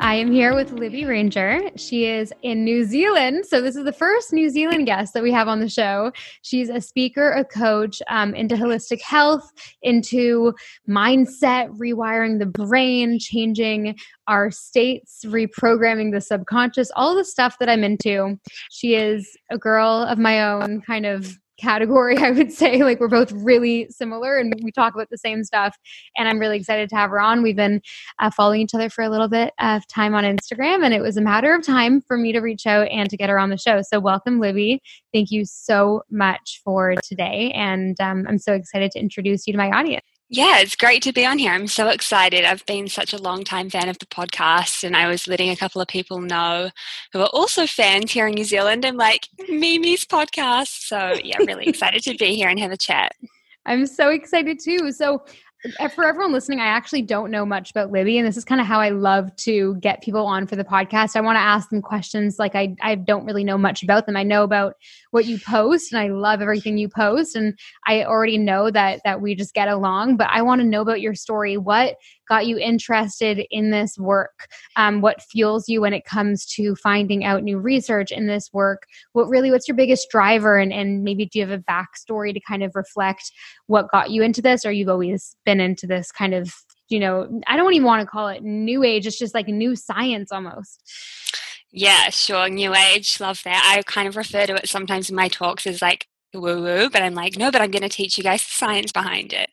I am here with Libby Ranger. She is in New Zealand. So, this is the first New Zealand guest that we have on the show. She's a speaker, a coach um, into holistic health, into mindset, rewiring the brain, changing our states, reprogramming the subconscious, all the stuff that I'm into. She is a girl of my own, kind of category, I would say. Like we're both really similar and we talk about the same stuff. And I'm really excited to have her on. We've been uh, following each other for a little bit of time on Instagram, and it was a matter of time for me to reach out and to get her on the show. So, welcome, Libby. Thank you so much for today. And um, I'm so excited to introduce you to my audience. Yeah, it's great to be on here. I'm so excited. I've been such a long time fan of the podcast, and I was letting a couple of people know who are also fans here in New Zealand. I'm like, Mimi's podcast. So, yeah, really excited to be here and have a chat. I'm so excited too. So, uh, for everyone listening, I actually don't know much about Libby, and this is kind of how I love to get people on for the podcast. I want to ask them questions like I, I don't really know much about them. I know about what you post, and I love everything you post, and I already know that that we just get along. But I want to know about your story. What got you interested in this work? Um, what fuels you when it comes to finding out new research in this work? What really, what's your biggest driver? And, and maybe do you have a backstory to kind of reflect what got you into this, or you've always been into this kind of, you know, I don't even want to call it new age, it's just like new science almost. Yeah, sure. New age, love that. I kind of refer to it sometimes in my talks as like woo woo, but I'm like, no, but I'm going to teach you guys the science behind it.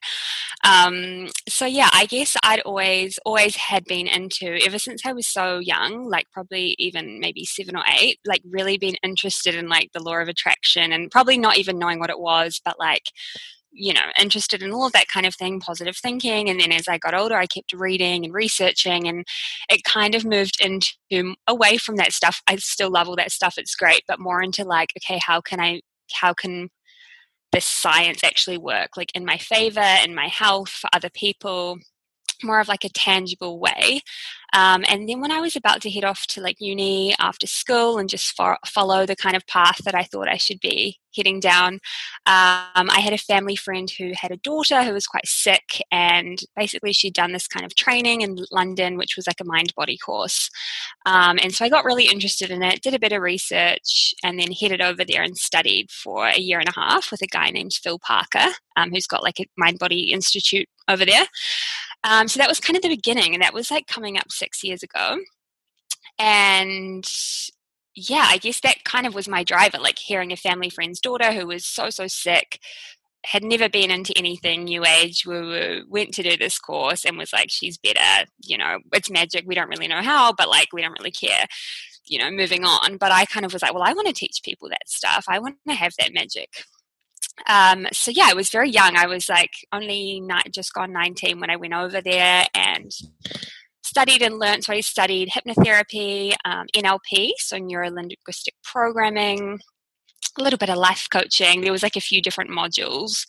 Um, so yeah, I guess I'd always, always had been into, ever since I was so young, like probably even maybe seven or eight, like really been interested in like the law of attraction and probably not even knowing what it was, but like, you know, interested in all of that kind of thing, positive thinking. And then as I got older, I kept reading and researching, and it kind of moved into away from that stuff. I still love all that stuff, it's great, but more into like, okay, how can I how can this science actually work like in my favor in my health for other people more of like a tangible way. Um, and then when i was about to head off to like uni after school and just fo- follow the kind of path that i thought i should be heading down um, i had a family friend who had a daughter who was quite sick and basically she'd done this kind of training in london which was like a mind body course. Um, and so i got really interested in it did a bit of research and then headed over there and studied for a year and a half with a guy named phil parker um, who's got like a mind body institute over there um, so that was kind of the beginning, and that was like coming up six years ago. And yeah, I guess that kind of was my driver, like hearing a family friend's daughter who was so, so sick, had never been into anything new age, woo woo, went to do this course and was like, she's better, you know, it's magic. We don't really know how, but like, we don't really care, you know, moving on. But I kind of was like, well, I want to teach people that stuff. I want to have that magic um, so yeah, I was very young. I was like only not just gone 19 when I went over there and studied and learned. So I studied hypnotherapy, um, NLP, so neuro linguistic programming, a little bit of life coaching. There was like a few different modules.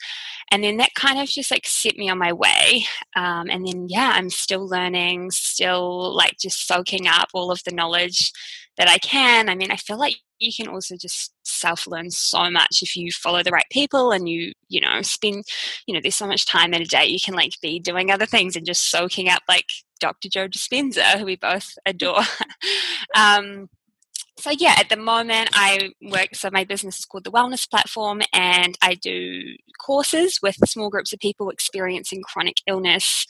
And then that kind of just like set me on my way. Um, and then, yeah, I'm still learning, still like just soaking up all of the knowledge that I can. I mean, I feel like you can also just self learn so much if you follow the right people and you you know spend you know there's so much time in a day you can like be doing other things and just soaking up like dr joe dispenza who we both adore. Um, so yeah at the moment i work so my business is called the wellness platform and i do courses with small groups of people experiencing chronic illness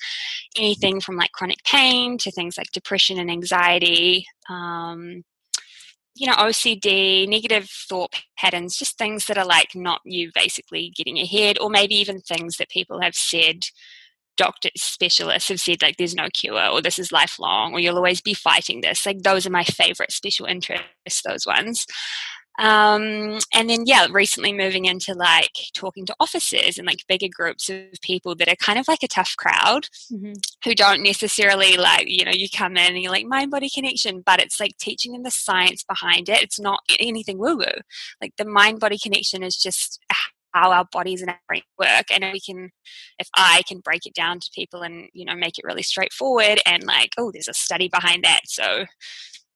anything from like chronic pain to things like depression and anxiety um, you know, OCD, negative thought patterns, just things that are like not you basically getting ahead, or maybe even things that people have said, doctors, specialists have said, like, there's no cure, or this is lifelong, or you'll always be fighting this. Like, those are my favorite special interests, those ones. Um, and then, yeah, recently moving into like talking to officers and like bigger groups of people that are kind of like a tough crowd mm-hmm. who don't necessarily like, you know, you come in and you're like mind body connection, but it's like teaching them the science behind it. It's not anything woo woo. Like the mind body connection is just how our bodies and our brain work and we can if i can break it down to people and you know make it really straightforward and like oh there's a study behind that so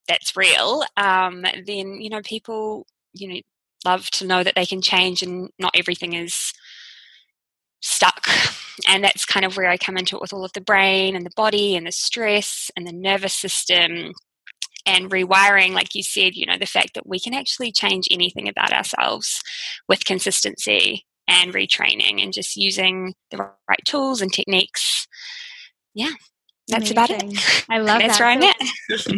that's real, um, then you know people you know love to know that they can change and not everything is stuck. And that's kind of where I come into it with all of the brain and the body and the stress and the nervous system and rewiring, like you said, you know, the fact that we can actually change anything about ourselves with consistency and retraining and just using the right tools and techniques. Yeah, that's Amazing. about it. I love that's that. So,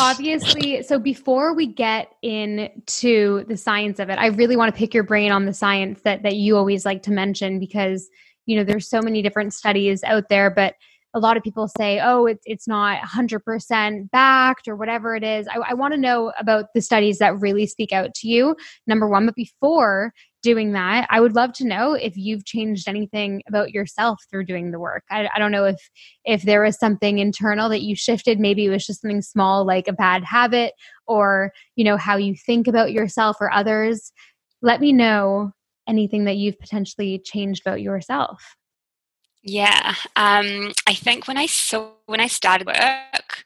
obviously, so before we get into the science of it, I really want to pick your brain on the science that that you always like to mention because you know there's so many different studies out there, but a lot of people say, oh, it's it's not 100% backed or whatever it is. I, I want to know about the studies that really speak out to you, number one. But before doing that i would love to know if you've changed anything about yourself through doing the work. I, I, don't know if if there was something internal that you shifted. Maybe it was just something small like a bad habit or you know how you think about yourself or others. Let me know anything that you've potentially changed about yourself. Yeah um, i think when i so when i started work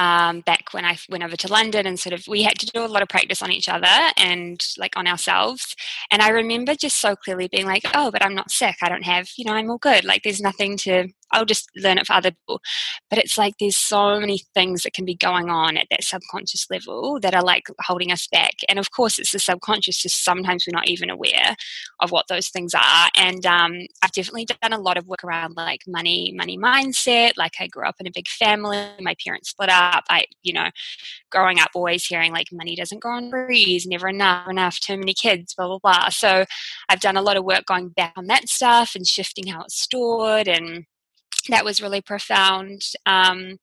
um, back when I went over to London and sort of we had to do a lot of practice on each other and like on ourselves. And I remember just so clearly being like, oh, but I'm not sick. I don't have, you know, I'm all good. Like there's nothing to, I'll just learn it for other people. But it's like there's so many things that can be going on at that subconscious level that are like holding us back. And of course, it's the subconscious, just sometimes we're not even aware of what those things are. And um, I've definitely done a lot of work around like money, money mindset. Like I grew up in a big family, my parents split up. I, you know, growing up always hearing like money doesn't grow on trees, never enough, enough, too many kids, blah, blah, blah. So I've done a lot of work going back on that stuff and shifting how it's stored and that was really profound. Um,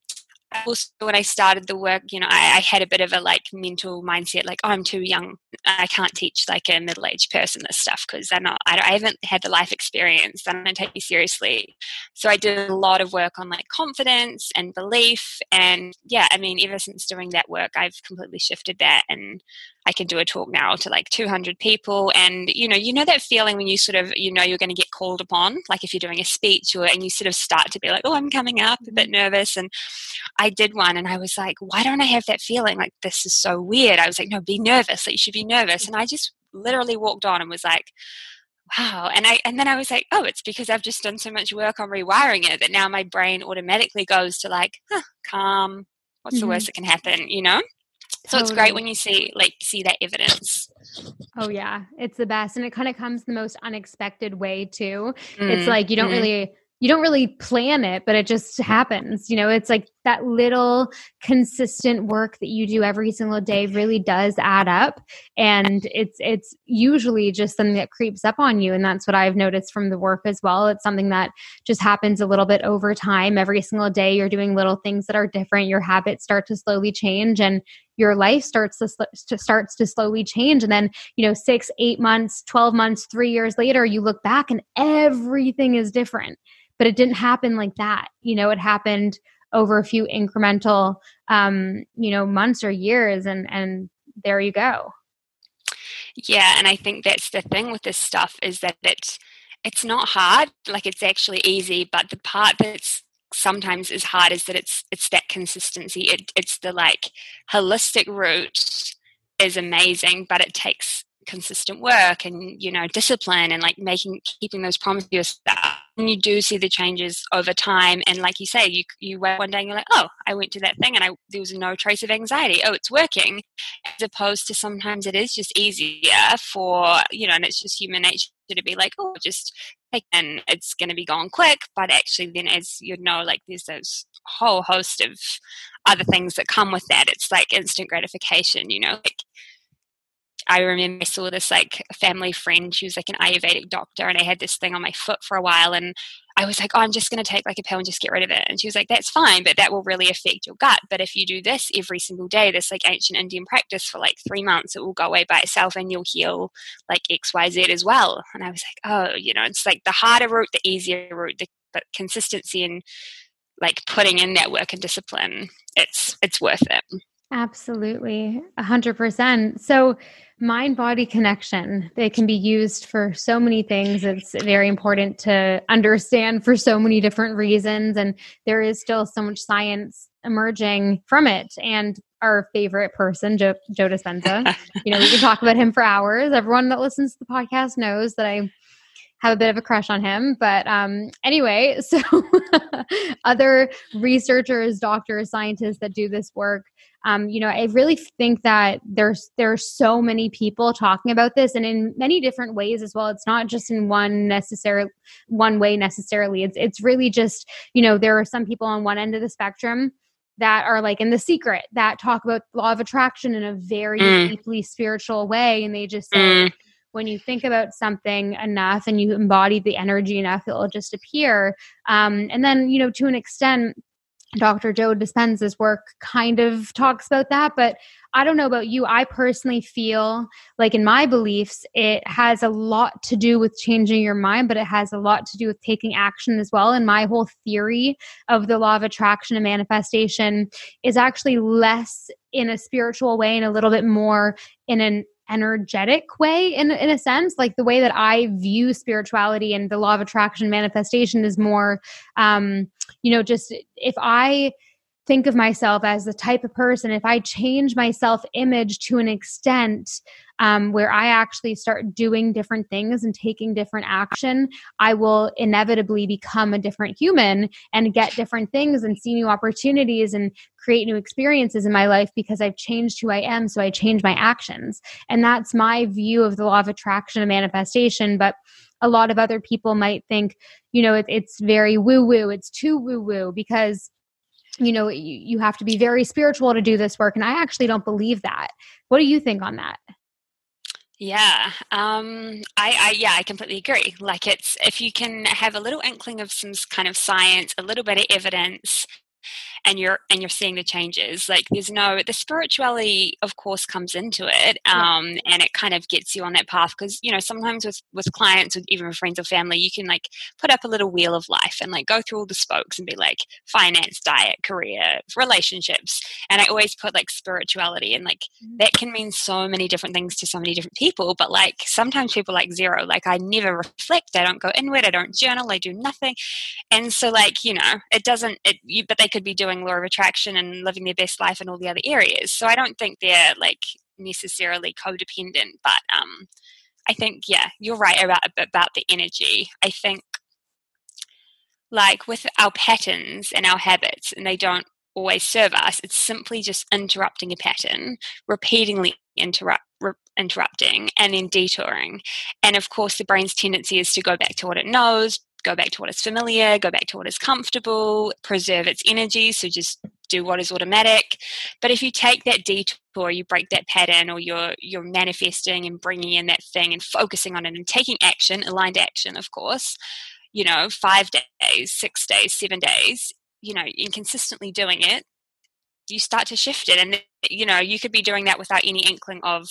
also when I started the work, you know, I, I, had a bit of a like mental mindset, like oh, I'm too young. I can't teach like a middle aged person this stuff because they're not. I, I, haven't had the life experience. I don't take you seriously. So I did a lot of work on like confidence and belief, and yeah, I mean, ever since doing that work, I've completely shifted that, and I can do a talk now to like 200 people, and you know, you know that feeling when you sort of you know you're going to get called upon, like if you're doing a speech or and you sort of start to be like, oh, I'm coming up, a bit mm-hmm. nervous, and I did one and I was like, why don't I have that feeling? Like, this is so weird. I was like, no, be nervous. Like, you should be nervous. And I just literally walked on and was like, wow. And I, and then I was like, oh, it's because I've just done so much work on rewiring it that now my brain automatically goes to like, huh, calm. What's mm-hmm. the worst that can happen? You know? So totally. it's great when you see like see that evidence. Oh yeah, it's the best, and it kind of comes the most unexpected way too. Mm. It's like you don't mm. really you don't really plan it, but it just happens. You know, it's like that little consistent work that you do every single day really does add up. And it's it's usually just something that creeps up on you. And that's what I've noticed from the work as well. It's something that just happens a little bit over time. Every single day you're doing little things that are different. Your habits start to slowly change and your life starts to, to starts to slowly change. And then you know 6 8 months 12 months 3 years later you look back and everything is different. But it didn't happen like that. You know it happened over a few incremental um you know months or years and and there you go. Yeah and i think that's the thing with this stuff is that it's it's not hard. Like it's actually easy but the part that's sometimes is hard is that it's it's that consistency. It, it's the like holistic route is amazing but it takes consistent work and you know discipline and like making keeping those promises and you do see the changes over time and like you say you you wait one day and you're like oh i went to that thing and i there was no trace of anxiety. Oh it's working. As opposed to sometimes it is just easier for you know and it's just human nature to be like oh just and it's going to be gone quick but actually then as you know like there's this whole host of other things that come with that it's like instant gratification you know like I remember I saw this like family friend. She was like an Ayurvedic doctor, and I had this thing on my foot for a while, and I was like, oh, I'm just going to take like a pill and just get rid of it. And she was like, that's fine, but that will really affect your gut. But if you do this every single day, this like ancient Indian practice for like three months, it will go away by itself and you'll heal like X, Y, Z as well. And I was like, oh, you know, it's like the harder route, the easier route, the, but consistency and like putting in that work and discipline, it's it's worth it. Absolutely, a hundred percent. So, mind body connection they can be used for so many things. It's very important to understand for so many different reasons, and there is still so much science emerging from it. And our favorite person, Joe, Joe Dispenza, you know, we can talk about him for hours. Everyone that listens to the podcast knows that I have a bit of a crush on him. But um, anyway, so other researchers, doctors, scientists that do this work, um, you know, I really think that there's there's so many people talking about this, and in many different ways as well. It's not just in one necessary one way necessarily. It's it's really just you know there are some people on one end of the spectrum that are like in the secret that talk about law of attraction in a very mm. deeply spiritual way, and they just say. Mm when you think about something enough and you embody the energy enough, it'll just appear. Um, and then, you know, to an extent, Dr. Joe Dispenza's work kind of talks about that, but I don't know about you. I personally feel like, in my beliefs, it has a lot to do with changing your mind, but it has a lot to do with taking action as well. And my whole theory of the law of attraction and manifestation is actually less in a spiritual way and a little bit more in an energetic way in in a sense. Like the way that i view spirituality and the law of attraction manifestation is more um you know just if i think of myself as the type of person if i change my self image to an extent um, where i actually start doing different things and taking different action i will inevitably become a different human and get different things and see new opportunities and create new experiences in my life because i've changed who i am so i change my actions. And that's my view of the law of attraction and manifestation but a lot of other people might think you know it, it's very woo woo it's too woo woo because you know you, you have to be very spiritual to do this work and i actually don't believe that what do you think on that yeah, um, I, I, yeah, I completely agree. Like, it's if you can have a little inkling of some kind of science, a little bit of evidence, and you're and you're seeing the changes like there's no the spirituality of course comes into it um, yeah. and it kind of gets you on that path because you know sometimes with with clients with even with friends or family you can like put up a little wheel of life and like go through all the spokes and be like finance diet career relationships and i always put like spirituality and like mm-hmm. that can mean so many different things to so many different people but like sometimes people like zero like i never reflect i don't go inward i don't journal i do nothing and so like you know it doesn't it you, but they could be doing law of attraction and living their best life in all the other areas. So I don't think they're like necessarily codependent, but um, I think yeah, you're right about about the energy. I think like with our patterns and our habits, and they don't always serve us. It's simply just interrupting a pattern, repeatedly interrupt, interrupting, and then detouring. And of course, the brain's tendency is to go back to what it knows, go back to what is familiar, go back to what is comfortable, preserve its energy. So just do what is automatic. But if you take that detour, you break that pattern, or you're you're manifesting and bringing in that thing and focusing on it and taking action, aligned action, of course. You know, five days, six days, seven days. You know, inconsistently doing it, you start to shift it, and you know you could be doing that without any inkling of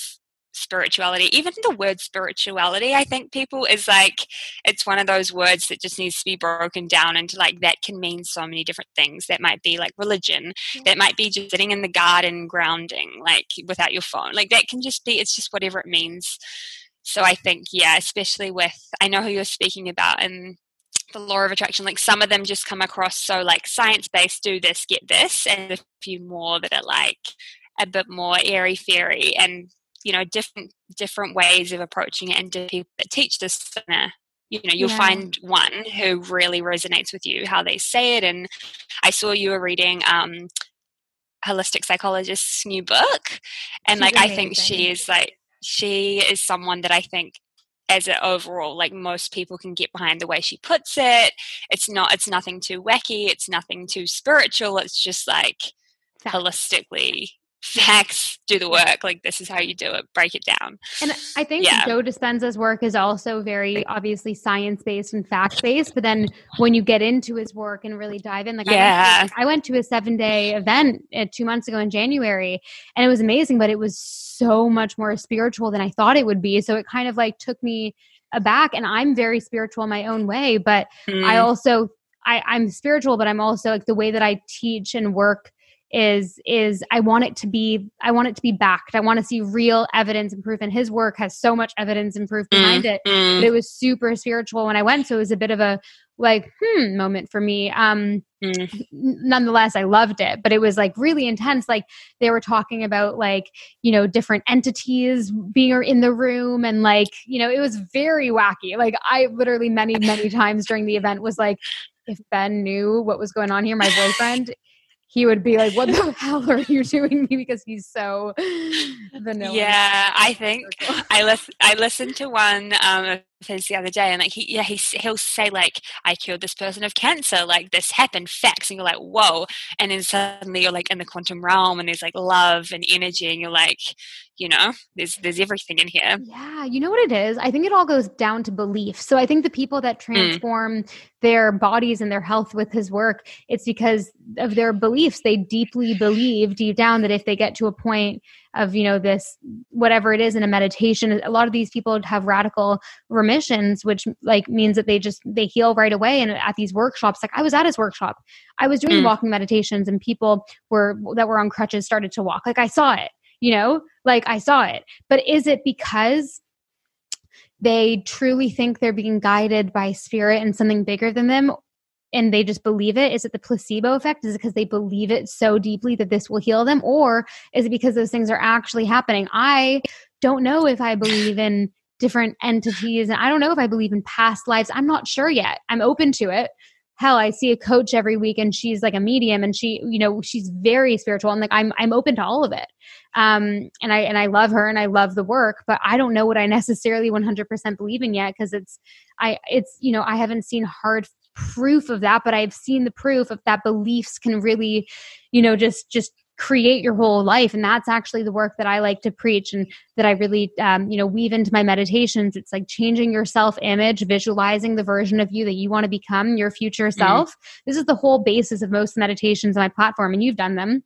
spirituality even the word spirituality i think people is like it's one of those words that just needs to be broken down into like that can mean so many different things. That might be like religion mm-hmm. that might be just sitting in the garden grounding like without your phone. Like that can just be it's just whatever it means. So i think yeah especially with i know who you're speaking about and the law of attraction like some of them just come across so like science based do this get this and a few more that are like a bit more airy fairy and you know different different ways of approaching it and people that teach this you know you'll yeah. find one who really resonates with you how they say it and i saw you were reading um holistic psychologist's new book and She's like amazing. i think she is like she is someone that i think as an overall like most people can get behind the way she puts it it's not it's nothing too wacky it's nothing too spiritual it's just like holistically facts, do the work. Like this is how you do it. Break it down. And I think yeah. Joe Dispenza's work is also very obviously science based and fact based. But then when you get into his work and really dive in, like yeah. I, went to, I went to a seven day event uh, two months ago in January, and it was amazing. But it was so much more spiritual than I thought it would be. So it kind of like took me aback. And I'm very spiritual in my own way, but mm. I also I, I'm spiritual, but I'm also like the way that I teach and work is is I want it to be I want it to be backed. I want to see real evidence and proof. And his work has so much evidence and proof behind mm, it. Mm. But it was super spiritual when I went. So it was a bit of a like hmm moment for me. Um mm. nonetheless I loved it. But it was like really intense. Like they were talking about like, you know, different entities being in the room and like, you know, it was very wacky. Like I literally many, many times during the event was like, if Ben knew what was going on here, my boyfriend, he would be like, "What the hell are you doing me?" Because he's so vanilla. Yeah, I think I listen. I listened to one um, his the other day, and like he, yeah, he he'll say like, "I cured this person of cancer," like this happened, facts, and you're like, "Whoa!" And then suddenly you're like in the quantum realm, and there's like love and energy, and you're like, you know there's there's everything in here yeah you know what it is i think it all goes down to belief so i think the people that mm. transform mm. their bodies and their health with his work it's because of their beliefs they deeply believe deep down that if they get to a point of you know this whatever it is in a meditation. A lot of these people have radical remissions which like means that they just they heal right away. And at these workshops like i was at his workshop. I was doing mm. walking meditations and people were that were on crutches started to walk. Like i saw it you know? Like i saw it. But is it because they truly think they're being guided by spirit and something bigger than them and they just believe it? Is it the placebo effect? Is it because they believe it so deeply that this will heal them? Or is it because those things are actually happening? I don't know if i believe in different entities and i don't know if i believe in past lives. I'm not sure yet. I'm open to it. Hell i see a coach every week and she's like a medium and she you know she's very spiritual. And like i'm i'm open to all of it. Um and i and i love her and i love the work but i don't know what i necessarily 100% believe in yet because it's i it's you know i haven't seen hard proof of that but i've seen the proof of that beliefs can really you know just just create your whole life and that's actually the work that i like to preach and that i really um, you know weave into my meditations it's like changing your self image visualizing the version of you that you want to become your future mm-hmm. self mm-hmm. this is the whole basis of most meditations on my platform and you've done them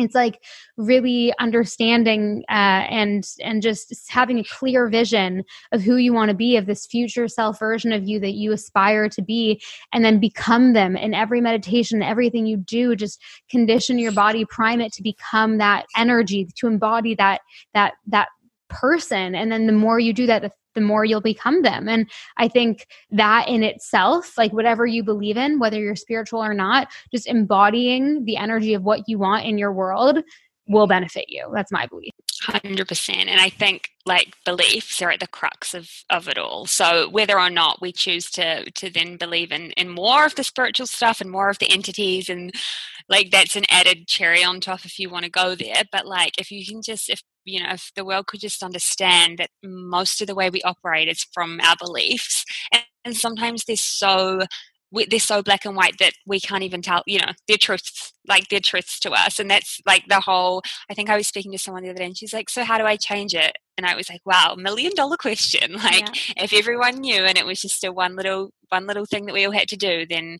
it's like really understanding uh, and and just having a clear vision of who you want to be of this future self version of you that you aspire to be and then become them in every meditation everything you do. Just condition your body prime it to become that energy to embody that that that person. And then the more you do that the the more you'll become them. And I think that in itself, like whatever you believe in, whether you're spiritual or not, just embodying the energy of what you want in your world will benefit you. That's my belief. 100% and i think like beliefs are at the crux of of it all so whether or not we choose to to then believe in in more of the spiritual stuff and more of the entities and like that's an added cherry on top if you want to go there but like if you can just if you know if the world could just understand that most of the way we operate is from our beliefs and, and sometimes they're so we, they're so black and white that we can't even tell you know their truths like their truths to us. And that's like the whole i think i was speaking to someone the other day and she's like so how do i change it? And i was like wow million dollar question. Like yeah. if everyone knew and it was just a one little one little thing that we all had to do then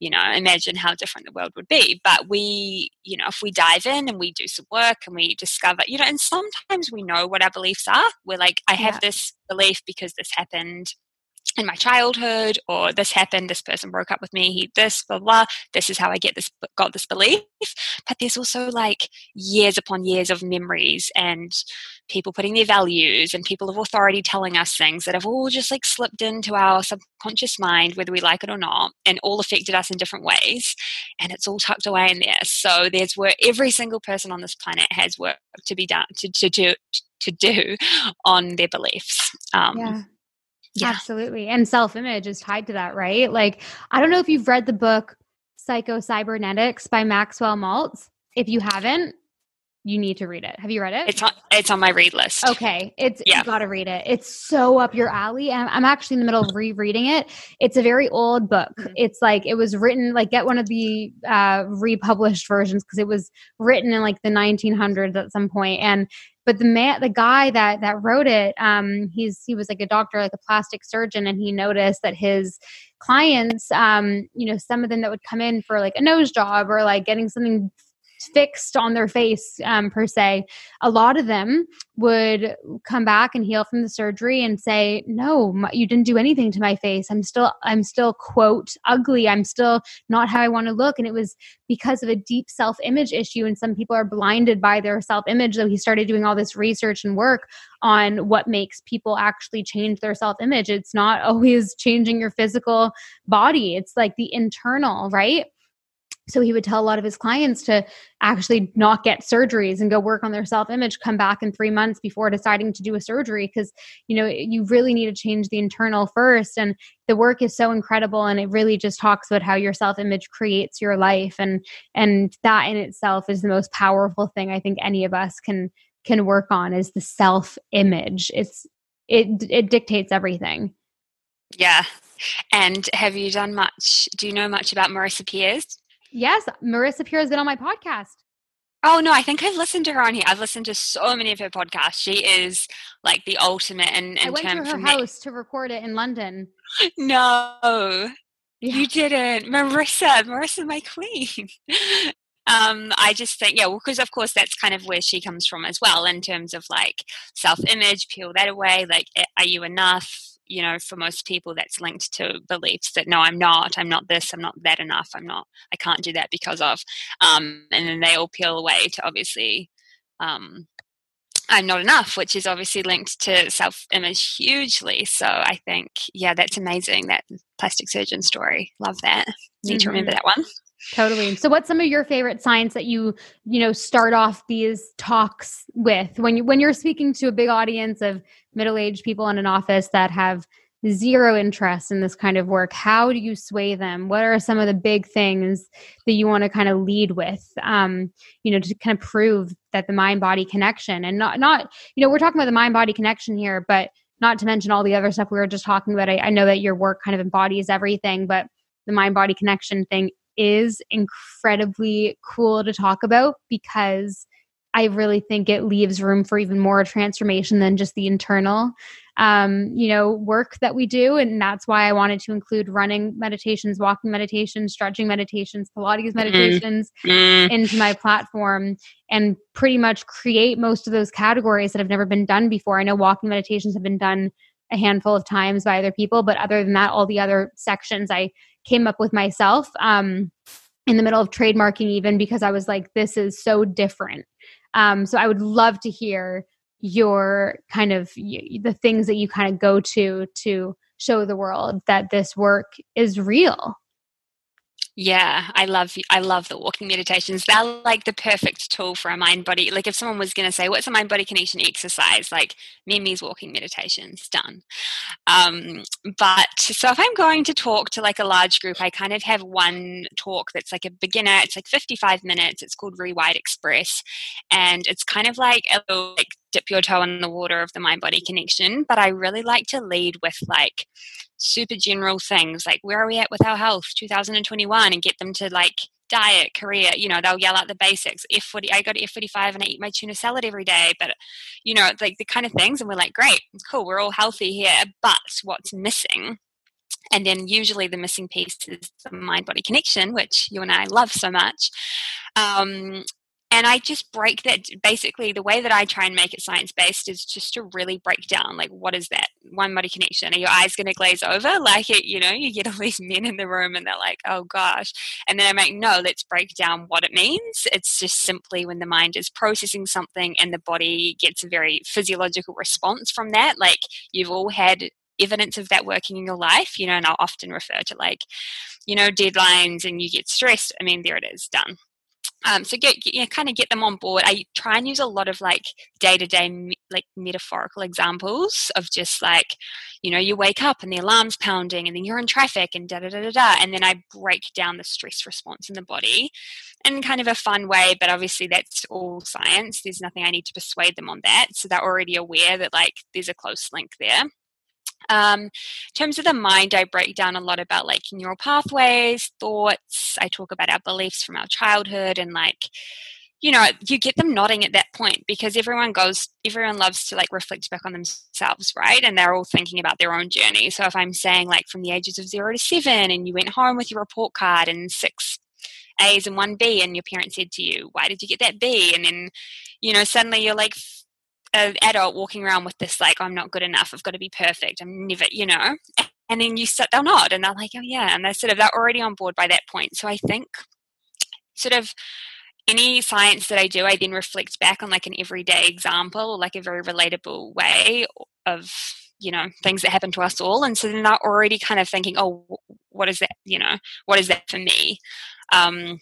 you know imagine how different the world would be. But we you know if we dive in and we do some work and we discover you know and sometimes we know what our beliefs are. We're like i have yeah. this belief because this happened in my childhood or this happened this person broke up with me he this blah blah this is how i get this got this belief. But there's also like years upon years of memories and people putting their values and people of authority telling us things that have all just like slipped into our subconscious mind whether we like it or not and all affected us in different ways. And it's all tucked away in there. So there's work every single person on this planet has work to be done to, to, to, to do on their beliefs. Um, yeah yeah. Absolutely. And self image is tied to that, right? Like, I don't know if you've read the book Psycho Cybernetics by Maxwell Maltz. If you haven't, you need to read it. Have you read it? It's on it's on my read list. Okay, it's yeah. you got to read it. It's so up your alley. I'm, I'm actually in the middle of rereading it. It's a very old book. Mm-hmm. It's like it was written like get one of the uh, republished versions because it was written in like the 1900s at some point and but the man the guy that that wrote it um he's he was like a doctor like a plastic surgeon and he noticed that his clients um you know some of them that would come in for like a nose job or like getting something fixed on their face um, per se a lot of them would come back and heal from the surgery and say no my, you didn't do anything to my face. I'm still i'm still quote ugly. I'm still not how i want to look. And it was because of a deep self-image issue and some people are blinded by their self-image so he started doing all this research and work on what makes people actually change their self-image. It's not always changing your physical body. It's like the internal right so he would tell a lot of his clients to actually not get surgeries and go work on their self image, come back in three months before deciding to do a surgery because, you know, you really need to change the internal first. And the work is so incredible and it really just talks about how your self image creates your life. And, and that in itself is the most powerful thing I think any of us can, can work on is the self image. It's, it, it dictates everything. Yeah. And have you done much? Do you know much about Marissa Peers? Yes, Marissa Peer has been on my podcast. Oh no, I think I've listened to her on here. I've listened to so many of her podcasts. She is like the ultimate in I went to her house to record it in London. No, yeah. you didn't, Marissa. Marissa, my queen. um, I just think, yeah, because well, of course that's kind of where she comes from as well in terms of like self-image. Peel that away. Like, are you enough? You know for most people that's linked to beliefs that no i'm not i'm not this i'm not that enough i'm not i can't do that because of um, and then they all peel away to obviously um, i'm not enough which is obviously linked to self image hugely so i think yeah that's amazing that plastic surgeon story love that need mm-hmm. to remember mm-hmm. that one Totally. So what's some of your favorite signs that you, you know, start off these talks with? When you when you're speaking to a big audience of middle-aged people in an office that have zero interest in this kind of work how do you sway them? What are some of the big things that you want to kind of lead with um, you know to kind of prove that the mind body connection? And not not you know we're talking about the mind body connection here but not to mention all the other stuff we were just talking about. I, I know that your work kind of embodies everything but the mind body connection thing is incredibly cool to talk about because I really think it leaves room for even more transformation than just the internal, um, you know, work that we do. And that's why I wanted to include running meditations, walking meditations, stretching meditations, Pilates mm-hmm. meditations mm-hmm. into my platform and pretty much create most of those categories that have never been done before. I know walking meditations have been done a handful of times by other people, but other than that, all the other sections I came up with myself um, in the middle of trademarking, even because I was like, this is so different. Um, so I would love to hear your kind of the things that you kind of go to to show the world that this work is real. Yeah, I love I love the walking meditations. They're like the perfect tool for a mind body. Like if someone was going to say, "What's a mind body connection exercise?" Like Mimi's walking meditations, done. Um, but so if I'm going to talk to like a large group, I kind of have one talk that's like a beginner. It's like 55 minutes. It's called Rewired Express, and it's kind of like a like dip your toe in the water of the mind body connection. But I really like to lead with like super general things like where are we at with our health 2021 and get them to like diet career you know they'll yell out the basics f40 i go to f45 and i eat my tuna salad every day but you know like the kind of things and we're like great cool we're all healthy here but what's missing and then usually the missing piece is the mind body connection which you and i love so much um, and I just break that basically the way that I try and make it science based is just to really break down like what is that one body connection? Are your eyes going to glaze over? Like it, you know, you get all these men in the room and they're like, oh gosh. And then I'm like, no, let's break down what it means. It's just simply when the mind is processing something and the body gets a very physiological response from that. Like you've all had evidence of that working in your life, you know, and I'll often refer to like, you know, deadlines and you get stressed. I mean, there it is, done Um, so get, get you know, kind of get them on board. I try and use a lot of like day to day like metaphorical examples of just like, you know, you wake up and the alarm's pounding and then you're in traffic and da da da da da, and then I break down the stress response in the body, in kind of a fun way. But obviously that's all science. There's nothing I need to persuade them on that, so they're already aware that like there's a close link there. Um, in terms of the mind, I break down a lot about like neural pathways, thoughts. I talk about our beliefs from our childhood and like, you know, you get them nodding at that point because everyone goes, everyone loves to like reflect back on themselves, right? And they're all thinking about their own journey. So if I'm saying like from the ages of zero to seven and you went home with your report card and six A's and one B, and your parent said to you, Why did you get that B? And then, you know, suddenly you're like an adult walking around with this like i'm not good enough i've got to be perfect i'm never you know? And then you sit they'll nod and they're like oh yeah and they're sort of they're already on board by that point. So i think sort of any science that i do i then reflect back on like an everyday example like a very relatable way of you know things that happen to us all. And so then they're already kind of thinking oh what is that you know what is that for me? Um,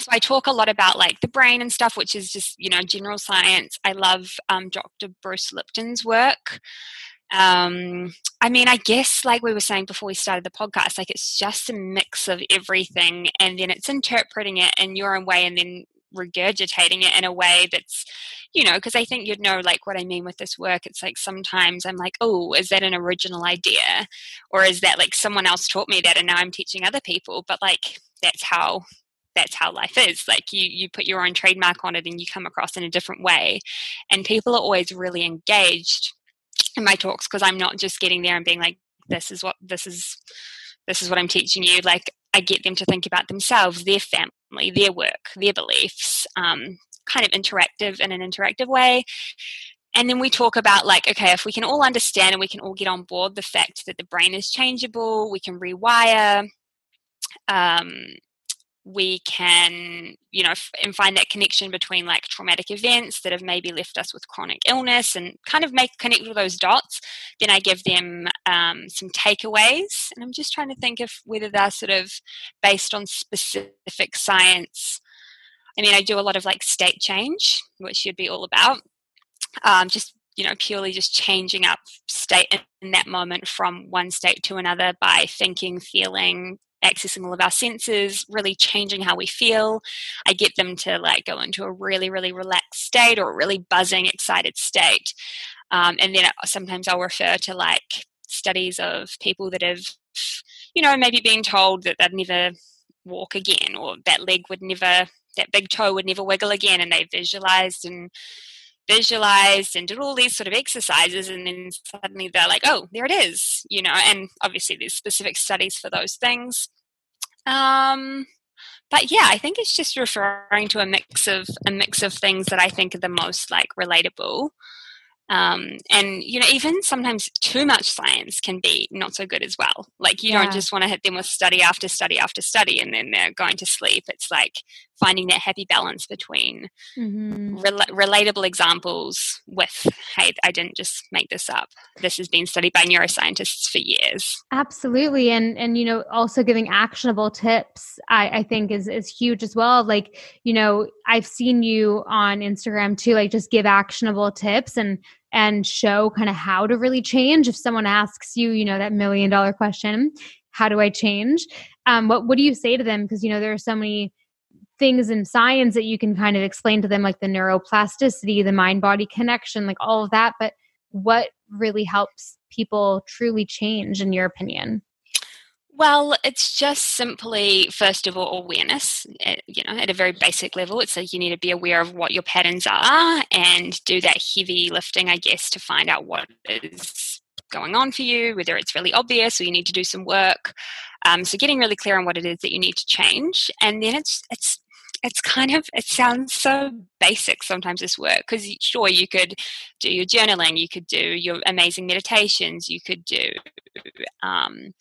so I talk a lot about like the brain and stuff, which is just you know general science. I love um, Dr. Bruce Lipton's work. Um, I mean, I guess like we were saying before we started the podcast, like it's just a mix of everything, and then it's interpreting it in your own way, and then regurgitating it in a way that's you know because i think you'd know like what i mean with this work it's like sometimes i'm like oh is that an original idea or is that like someone else taught me that and now i'm teaching other people but like that's how that's how life is like you you put your own trademark on it and you come across in a different way and people are always really engaged in my talks because i'm not just getting there and being like this is what this is this is what i'm teaching you like i get them to think about themselves their family their work their beliefs um, kind of interactive in an interactive way and then we talk about like okay if we can all understand and we can all get on board the fact that the brain is changeable we can rewire um, we can you know f- and find that connection between like traumatic events that have maybe left us with chronic illness and kind of make connect with those dots then i give them um, some takeaways. And i'm just trying to think of whether they're sort of based on specific science. I mean i do a lot of like state change which you'd be all about um, just you know purely just changing up state in that moment from one state to another by thinking feeling accessing all of our senses, really changing how we feel. I get them to like go into a really, really relaxed state or a really buzzing, excited state. Um, and then sometimes I'll refer to like studies of people that have, you know, maybe been told that they'd never walk again or that leg would never, that big toe would never wiggle again. And they visualized and visualized and did all these sort of exercises and then suddenly they're like oh there it is you know and obviously there's specific studies for those things. Um but yeah i think it's just referring to a mix of a mix of things that i think are the most like relatable um, and you know even sometimes too much science can be not so good as well. Like you yeah. don't just want to hit them with study after study after study and then they're going to sleep. It's like finding that happy balance between mm-hmm. rel- relatable examples with hey i didn't just make this up. This has been studied by neuroscientists for years. Absolutely and and you know also giving actionable tips i i think is is huge as well. Like you know i've seen you on instagram too like just give actionable tips and and show kind of how to really change. If someone asks you you know that million dollar question how do i change? Um, what what do you say to them? Because you know there are so many things in science that you can kind of explain to them like the neuroplasticity the mind body connection like all of that but what really helps people truly change in your opinion well, it's just simply, first of all, awareness. Eh, you know, at a very basic level, it's like you need to be aware of what your patterns are and do that heavy lifting, I guess, to find out what is going on for you, whether it's really obvious or you need to do some work. Um, so, getting really clear on what it is that you need to change, and then it's it's it's kind of it sounds so basic sometimes this work because sure you could do your journaling you could do your amazing meditations you could do um,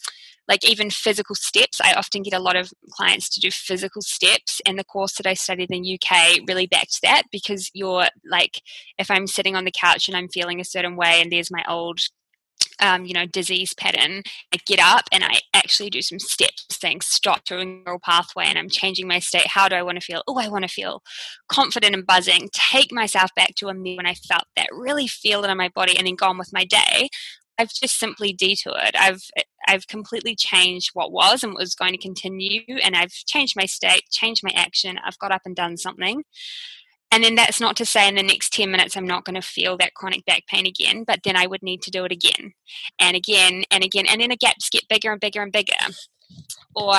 like even physical steps. I often get a lot of clients to do physical steps, and the course that I studied in the UK really backed that because you're like, if I'm sitting on the couch and I'm feeling a certain way, and there's my old um, you know, disease pattern, I get up and I actually do some steps saying stop to a neural pathway and I'm changing my state. How do I want to feel? Oh, I want to feel confident and buzzing. Take myself back to a me when I felt that, really feel it in my body and then go on with my day. I've just simply detoured. I've eh, I've completely changed what was and was going to continue, and I've changed my state, changed my action. I've got up and done something, and then that's not to say in the next 10 minutes I'm not going to feel that chronic back pain again, but then I would need to do it again and again and again. And then the gaps get bigger and bigger and bigger. Or,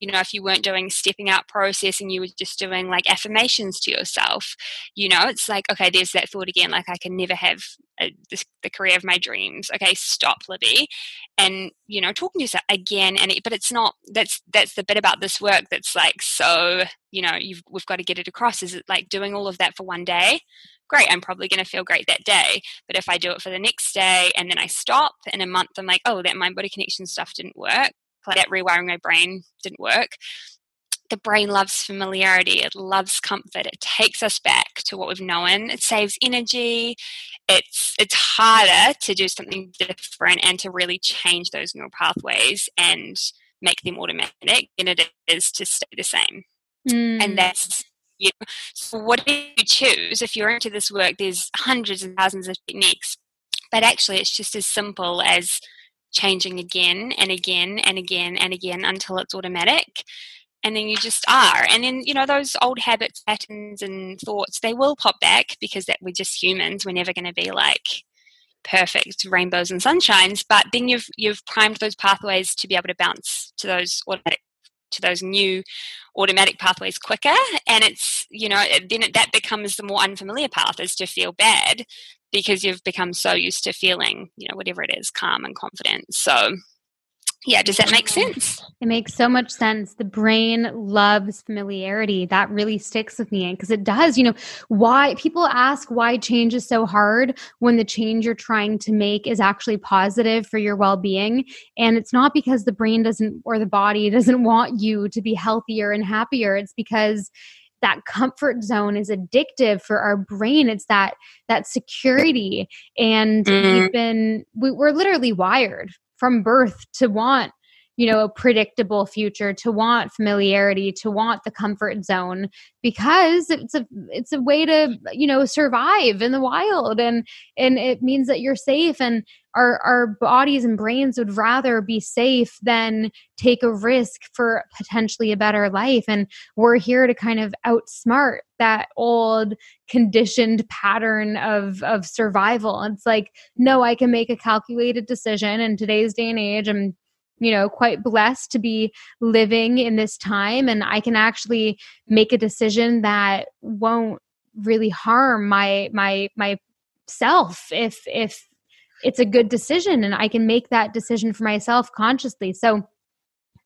you know, if you weren't doing stepping out process and you were just doing like affirmations to yourself, you know, it's like, okay, there's that thought again, like I can never have uh, a, the, the, career of my dreams. Okay, stop, Libby, and you know, talking to yourself again. And it, but it's not. That's that's the bit about this work that's like so. You know, you've we've got to get it across. Is it like doing all of that for one day? Great, I'm probably going to feel great that day. But if I do it for the next day and then I stop in a month, I'm like, oh, that mind body connection stuff didn't work that rewiring my brain didn't work. The brain loves familiarity, it loves comfort, it takes us back to what we've known, it saves energy. It's it's harder to do something different and to really change those neural pathways and make them automatic than it is to stay the same. Mm. And that's you so what do you choose if you're into this work there's hundreds and thousands of techniques but actually it's just as simple as changing again and again and again and again until it's automatic and then you just are. And then you know those old habits patterns and thoughts they will pop back because that we're just humans we're never going to be like perfect rainbows and sunshines but then you've you've primed those pathways to be able to bounce to those automatic to those new automatic pathways quicker and it's you know then it, that becomes the more unfamiliar path is to feel bad because you've become so used to feeling, you know, whatever it is, calm and confident. So, yeah, does that make sense? It makes so much sense. The brain loves familiarity. That really sticks with me And because it does. You know, why people ask why change is so hard when the change you're trying to make is actually positive for your well being. And it's not because the brain doesn't or the body doesn't want you to be healthier and happier. It's because that comfort zone is addictive for our brain it's that that security and mm-hmm. we've been we, we're literally wired from birth to want you know a predictable future to want familiarity to want the comfort zone because it's a it's a way to you know survive in the wild and and it means that you're safe and our our bodies and brains would rather be safe than take a risk for potentially a better life and we're here to kind of outsmart that old conditioned pattern of of survival. It's like no i can make a calculated decision in today's day and age i'm you know quite blessed to be living in this time. And i can actually make a decision that won't really harm my my my self if if it's a good decision and i can make that decision for myself consciously. So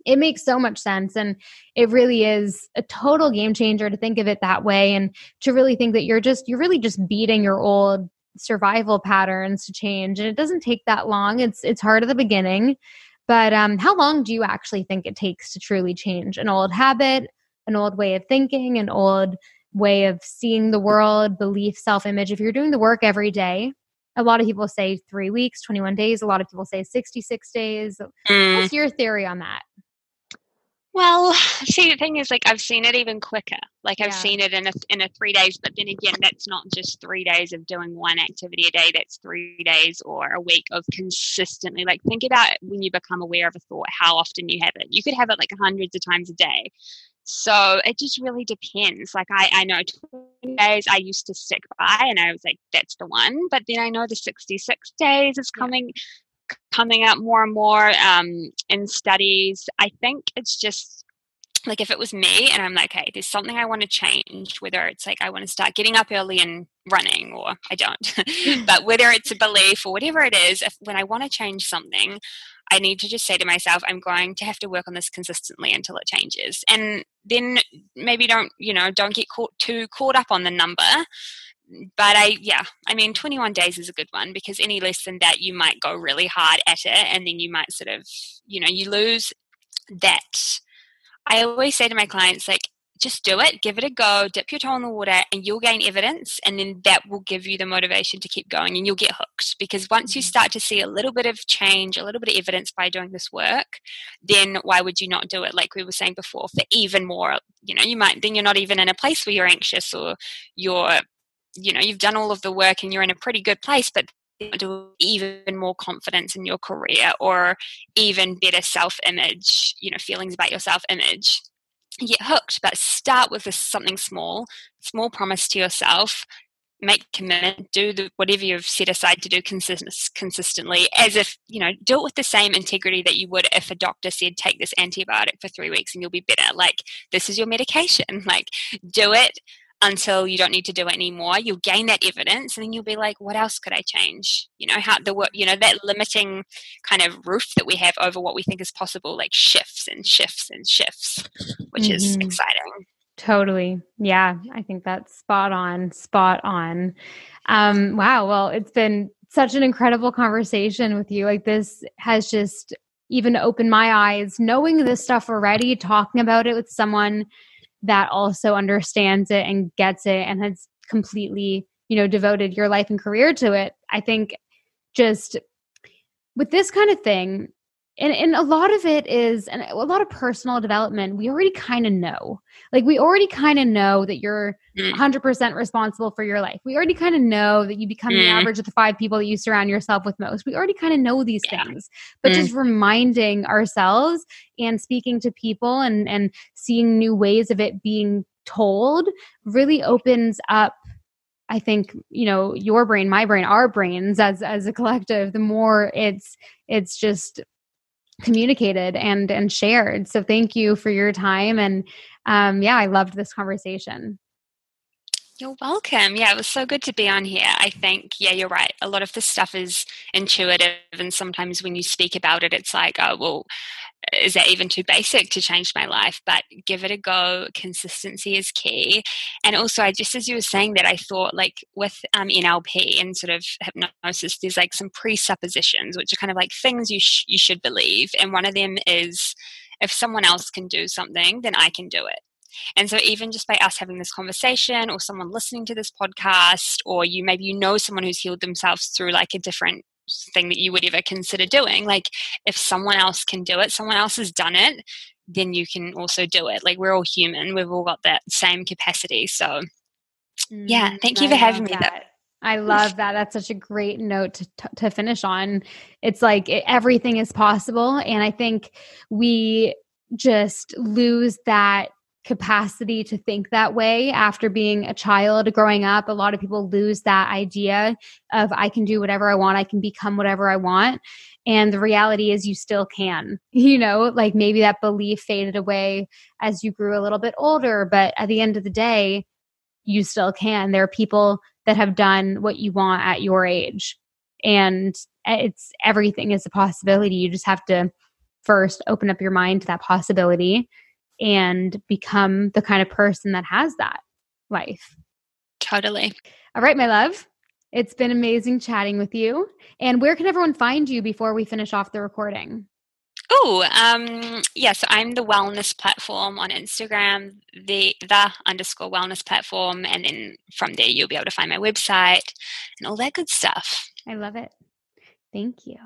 it makes so much sense. And it really is a total game changer to think of it that way and to really think that you're just you're really just beating your old survival patterns to change. And it doesn't take that long. It's it's hard at the beginning but um, how long do you actually think it takes to truly change an old habit, an old way of thinking, an old way of seeing the world, belief, self image? If you're doing the work every day, a lot of people say three weeks, 21 days. A lot of people say 66 days. Mm. What's your theory on that? Well, see, the thing is, like, I've seen it even quicker. Like, I've yeah. seen it in a in a three days. But then again, that's not just three days of doing one activity a day. That's three days or a week of consistently. Like, think about when you become aware of a thought, how often you have it. You could have it like hundreds of times a day. So it just really depends. Like, I I know twenty days I used to stick by, and I was like, that's the one. But then I know the sixty six days is coming. Yeah coming up more and more um, in studies. I think it's just like if it was me and I'm like, hey, there's something I want to change, whether it's like I want to start getting up early and running or I don't, but whether it's a belief or whatever it is, if when I want to change something, I need to just say to myself, I'm going to have to work on this consistently until it changes. And then maybe don't, you know, don't get caught too caught up on the number but I, yeah, I mean, 21 days is a good one because any less than that, you might go really hard at it and then you might sort of, you know, you lose that. I always say to my clients, like, just do it, give it a go, dip your toe in the water, and you'll gain evidence. And then that will give you the motivation to keep going and you'll get hooked. Because once you mm-hmm. start to see a little bit of change, a little bit of evidence by doing this work, then why would you not do it? Like we were saying before, for even more, you know, you might, then you're not even in a place where you're anxious or you're, you know, you've done all of the work and you're in a pretty good place, but do even more confidence in your career or even better self image, you know, feelings about your self image get hooked, but start with something small, small promise to yourself. Make commitment, do the, whatever you've set aside to do consist- consistently, as if you know, do it with the same integrity that you would if a doctor said, "Take this antibiotic for three weeks and you'll be better." Like this is your medication. Like do it until you don't need to do it anymore you'll gain that evidence and then you'll be like what else could i change? You know how the you know that limiting kind of roof that we have over what we think is possible like shifts and shifts and shifts which mm-hmm. is exciting. Totally. Yeah i think that's spot on spot on. Um wow well it's been such an incredible conversation with you like this has just even opened my eyes knowing this stuff already talking about it with someone that also understands it and gets it and has completely, you know, devoted your life and career to it. I think just with this kind of thing, and, and a lot of it is and a lot of personal development we already kind of know like we already kind of know that you're mm. 100% responsible for your life we already kind of know that you become mm. the average of the five people that you surround yourself with most we already kind of know these yeah. things but mm. just reminding ourselves and speaking to people and and seeing new ways of it being told really opens up I think you know your brain, my brain, our brains as as a collective. The more it's it's just communicated and and shared. So thank you for your time and um yeah i loved this conversation you're welcome. Yeah, it was so good to be on here. I think, yeah, you're right. A lot of this stuff is intuitive, and sometimes when you speak about it, it's like, oh, well, is that even too basic to change my life? But give it a go. Consistency is key. And also, I just as you were saying that, I thought like with um, NLP and sort of hypnosis, there's like some presuppositions, which are kind of like things you sh- you should believe. And one of them is, if someone else can do something, then I can do it. And so, even just by us having this conversation, or someone listening to this podcast, or you maybe you know someone who's healed themselves through like a different thing that you would ever consider doing. Like if someone else can do it, someone else has done it, then you can also do it. Like we're all human, we've all got that same capacity. So, yeah, mm, thank you for having me. That. I love that. That's such a great note to, to finish on. It's like it, everything is possible. And I think we just lose that capacity to think that way after being a child growing up. A lot of people lose that idea of I can do whatever I want, I can become whatever I want. And the reality is, you still can. You know, like maybe that belief faded away as you grew a little bit older, but at the end of the day, you still can. There are people that have done what you want at your age. And it's everything is a possibility. You just have to first open up your mind to that possibility and become the kind of person that has that life. Totally. All right, my love. It's been amazing chatting with you. And where can everyone find you before we finish off the recording? Oh, um, yeah. So I'm the wellness platform on Instagram, the the underscore wellness platform, and then from there you'll be able to find my website and all that good stuff. I love it. Thank you.